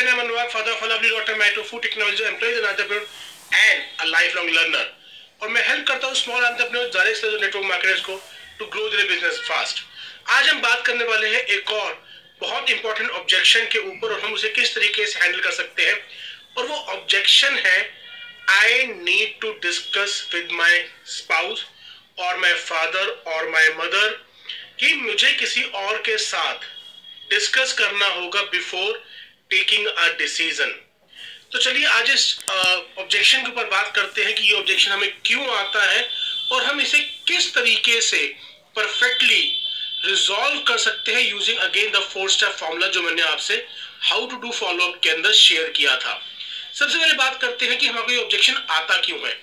Hussain Amanwar, father of a lovely daughter, married to food technology employee, an entrepreneur and a lifelong learner. और मैं help करता हूँ small entrepreneur जारे से network marketers को to grow their business fast आज हम बात करने वाले हैं एक और बहुत इंपॉर्टेंट ऑब्जेक्शन के ऊपर और हम उसे किस तरीके से हैंडल कर सकते हैं और वो ऑब्जेक्शन है I need to discuss with my spouse और माई फादर और माई मदर कि मुझे किसी और के साथ डिस्कस करना होगा बिफोर टेकिंग अ डिसीज़न तो चलिए आज इस ऑब्जेक्शन के ऊपर बात करते हैं कि ये ऑब्जेक्शन हमें क्यों आता है और हम इसे किस तरीके से परफेक्टली रिजॉल्व कर सकते हैं using again the four step formula जो मैंने आपसे how to do follow up के अंदर शेयर किया था। सबसे पहले बात करते हैं कि हमारा ये ऑब्जेक्शन आता क्यों है।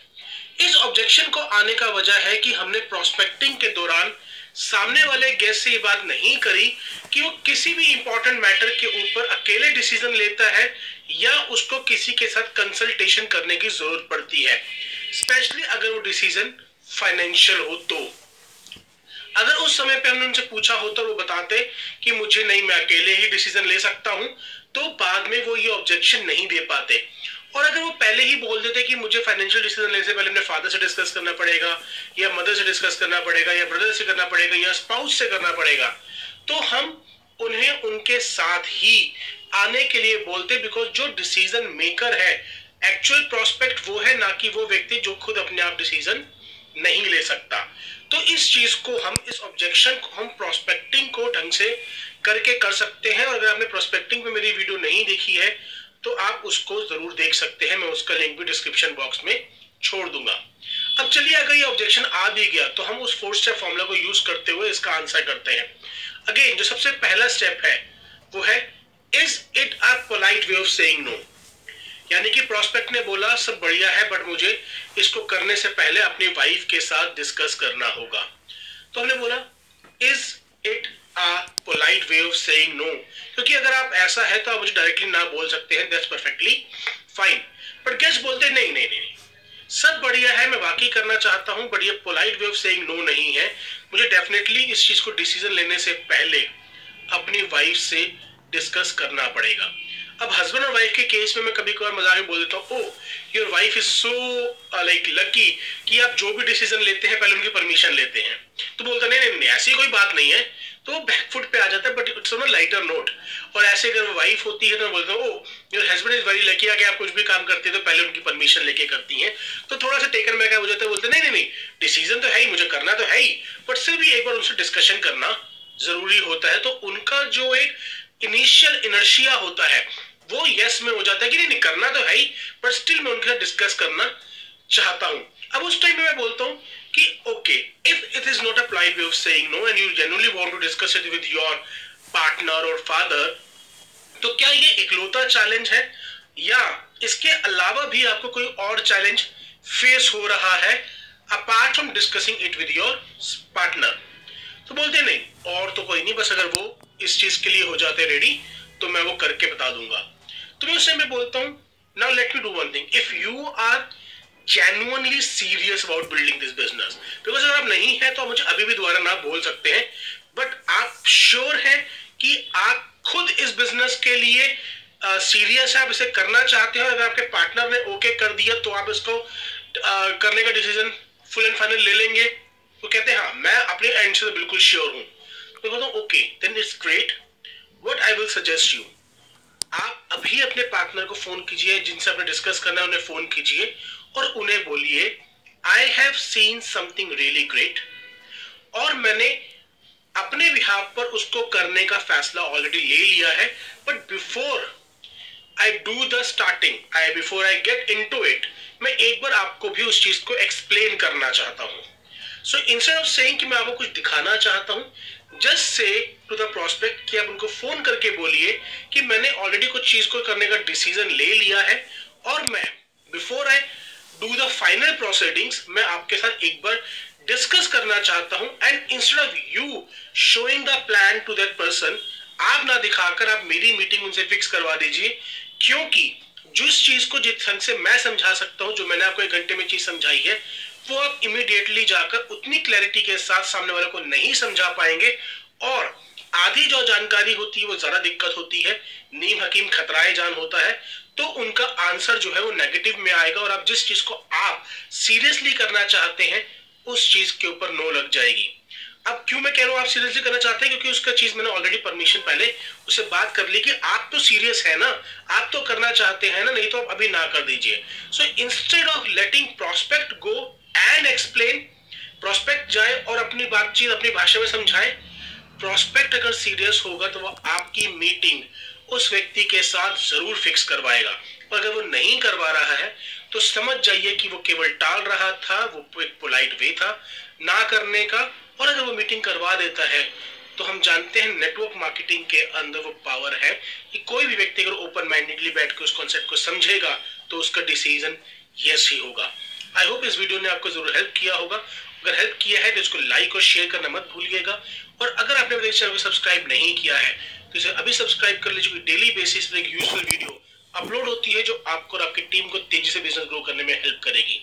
इस ऑब्जेक्शन को आने का वजह है कि हमने प्रोस्पेक्टिंग के दौरान सामने वाले गेस्ट से ये बात नहीं करी कि वो किसी भी इंपॉर्टेंट मैटर के ऊपर अकेले डिसीज़न लेता है या उसको किसी के साथ कंसल्टेशन करने की ज़रूरत पड़ती है। स्पेशली अगर वो डिसीज़न फाइनेंशियल हो तो। अगर उस समय पे हमने उनसे पूछा होता वो बताते कि मुझे नहीं, मैं अकेले ही डिसीज़न ले सकता हूँ तो बाद में वो ये ऑब्जेक्शन नहीं दे पाते। और अगर वो पहले ही बोल देते कि मुझे फाइनेंशियल डिसीज़न लेने से पहले अपने फादर से डिस्कस करना पड़ेगा, या मदर से डिस्कस करना पड़ेगा, या ब्रदर से करना पड़ेगा, या स्पाउस से करना पड़ेगा तो हम उन्हें उनके साथ ही आने के लिए बोलते बिकॉज़ जो डिसीज़न मेकर है एक्चुअल प्रोस्पेक्ट वो है, ना कि वो व्यक्ति जो खुद अपने आप डिसीज़न नहीं ले सकता। तो इस चीज़ को हम, इस ऑब्जेक्शन को हम प्रोस्पेक्टिंग को ढंग से करके कर सकते हैं। और अगर आपने प्रोस्पेक्टिंग पे मेरी वीडियो नहीं देखी है तो आप उसको ज़रूर देख सकते हैं, मैं उसका लिंक भी डिस्क्रिप्शन बॉक्स में छोड़ दूँगा। अब चलिए, अगर ये ऑब्जेक्शन आ भी गया तो हम उस फोर स्टेप फॉर्मूला को यूज़ करते हुए इसका आंसर करते हैं। अगेन जो सबसे पहला स्टेप है, वो है is it a polite way of saying no यानी कि प्रोस्पेक्ट ने बोला, सब बढ़िया है बट मुझे इसको करने से पहले अपनी वाइफ के साथ डिस्कस करना होगा। तो हमने बोला is it a polite way of saying no क्योंकि अगर आप ऐसा है तो आप मुझे डायरेक्टली ना बोल सकते हैं that's perfectly fine but guest बोलते, नहीं नहीं नहीं सब बढ़िया है, मैं वाकई करना चाहता हूँ बट ये polite way of saying no नहीं है। मुझे डेफिनेटली इस चीज़ को डिसीज़न लेने से पहले अपनी वाइफ से डिस्कस करना पड़ेगा। अब हस्बैंड और वाइफ के केस में मैं कभी कभार मज़ाक में बोल देता हूँ ओ your wife is so like lucky कि आप जो भी डिसीज़न लेते हैं, पहले उनकी परमिशन लेते हैं। तो बोलता, नहीं नहीं नहीं, ऐसी कोई बात नहीं है। तो वो बैकफुट पे आ जाता है but it's on lighter note और ऐसे अगर वाइफ होती है तो बोलते हैं ओ your husband is very lucky कि आप कुछ भी काम करते हैं तो पहले उनकी परमिशन लेके करती हैं. तो थोड़ा सा टेकन बैक हो जाता है बोलते नहीं नहीं नहीं डिसीज़न तो है ही मुझे करना तो है ही बट फिर भी एक बार उनसे डिस्कशन करना ज़रूरी होता है. तो उनका जो एक इनिशियल इनर्शिया होता है वो यस में हो जाता है कि नहीं, नहीं करना तो है ही बट स्टिल मैं उनके साथ डिस्कस करना चाहता हूँ। अब उस टाइम में बोलता हूँ कि okay if it is not a polite way of saying no and you genuinely want to discuss it with your partner और फादर तो क्या ये इकलौता चैलेंज है? या इसके अलावा भी आपको कोई और चैलेंज फेस हो रहा है apart from discussing it with your partner तो बोलते नहीं, और तो कोई नहीं, बस अगर वो इस चीज़ के लिए हो जाते रेडी तो मैं वो करके बता दूँगा. तो मैं उस टाइम बोलता हूँ now let me do one thing if you are genuinely serious about building this business. Because अगर आप नहीं है तो मुझे अभी भी दोबारा ना बोल सकते हैं। बट आप श्योर हैं कि आप खुद इस बिज़नेस के लिए सीरियस uh, है आप इसे करना चाहते हो अगर आपके पार्टनर ने ओके okay कर दिया तो आप इसको uh, करने का डिसीज़न फुल एंड फाइनल ले लेंगे। वो कहते हैं हाँ मैं अपने एंड से बिल्कुल श्योर हूँ। तो कहता हूँ okay then it's great what I will suggest you आप अभी अपने पार्टनर को फ़ोन कीजिए जिनसे आपने डिस्कस करना है उन्हें फ़ोन कीजिए। और उन्हें बोलिए I have seen something really great और मैंने अपने बिहार पर उसको करने का फैसला ऑलरेडी ले लिया है but before I do the starting I before I get into it मैं एक बार आपको भी उस चीज़ को एक्सप्लेन करना चाहता हूँ। सो इंस्टेड ऑफ़ सेइंग कि मैं आपको कुछ दिखाना चाहता हूँ just say to the prospect कि आप उनको फ़ोन करके बोलिए कि मैंने ऑलरेडी कुछ चीज़ को करने का डिसीज़न ले लिया है, और मैं before I do the final proceedings मैं आपके साथ एक बार डिस्कस करना चाहता हूँ and instead of you showing the plan to that person आप ना दिखाकर आप मेरी मीटिंग उनसे फिक्स करवा दीजिए, क्योंकि जिस चीज़ को जिस ढंग से मैं समझा सकता हूँ, जो मैंने आपको एक घंटे में चीज़ समझाई है, वो आप इमीडिएटली जाकर उतनी क्लैरिटी के साथ सामने वाले को नहीं समझा पाएँगे, और आधी जो जानकारी होती है, वो ज़्यादा दिक्कत होती है, नीम हकीम खतराए जान होता है। तो उनका आंसर जो है वो नेगेटिव में आएगा और आप जिस चीज़ को आप सीरियसली करना चाहते हैं, उस चीज़ के ऊपर नो लग जाएगी। अब क्यों मैं कह रहा हूँ आप सीरियसली करना चाहते हैं? क्योंकि उसका चीज़ मैंने ऑलरेडी परमिशन पहले उससे बात कर ली कि आप तो सीरियस है ना, आप तो करना चाहते हैं ना, नहीं तो आप अभी ना कर दीजिए। So instead of letting prospect go and explain prospect जाए और अपनी बातचीत, अपनी भाषा में समझाए प्रोस्पेक्ट अगर सीरियस होगा तो वो आपकी मीटिंग उस व्यक्ति के साथ ज़रूर फिक्स करवाएगा। और अगर वो नहीं करवा रहा है तो समझ जाइए कि वो केवल टाल रहा था, वो एक पोलाइट वे था, ना करने का, और अगर वो मीटिंग करवा देता है तो हम जानते हैं नेटवर्क मार्केटिंग के अंदर वो पावर है कि कोई भी व्यक्ति अगर ओपन माइंडेडली बैठ के उस कॉन्सेप्ट को समझेगा तो उसका डिसीज़न यस ही होगा। आई होप इस वीडियो ने आपको ज़रूर हेल्प किया होगा। अगर हेल्प किया है तो इसको लाइक और शेयर करना मत भूलिएगा। और अगर आपने मेरे चैनल को सब्सक्राइब नहीं किया है तो इसे अभी सब्सक्राइब कर लीजिए डेली बेसिस पर एक यूजफुल वीडियो अपलोड होती है जो आपको और आपकी टीम को तेज़ी से बिज़नेस ग्रो करने में हेल्प करेगी।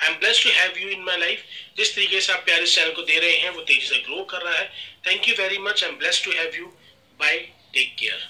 I am blessed to have you in my life जिस तरीके से आप प्यारे इस चैनल को दे रहे हैं, वो तेज़ी से ग्रो कर रहा है। Thank you very much I am blessed to have you bye take care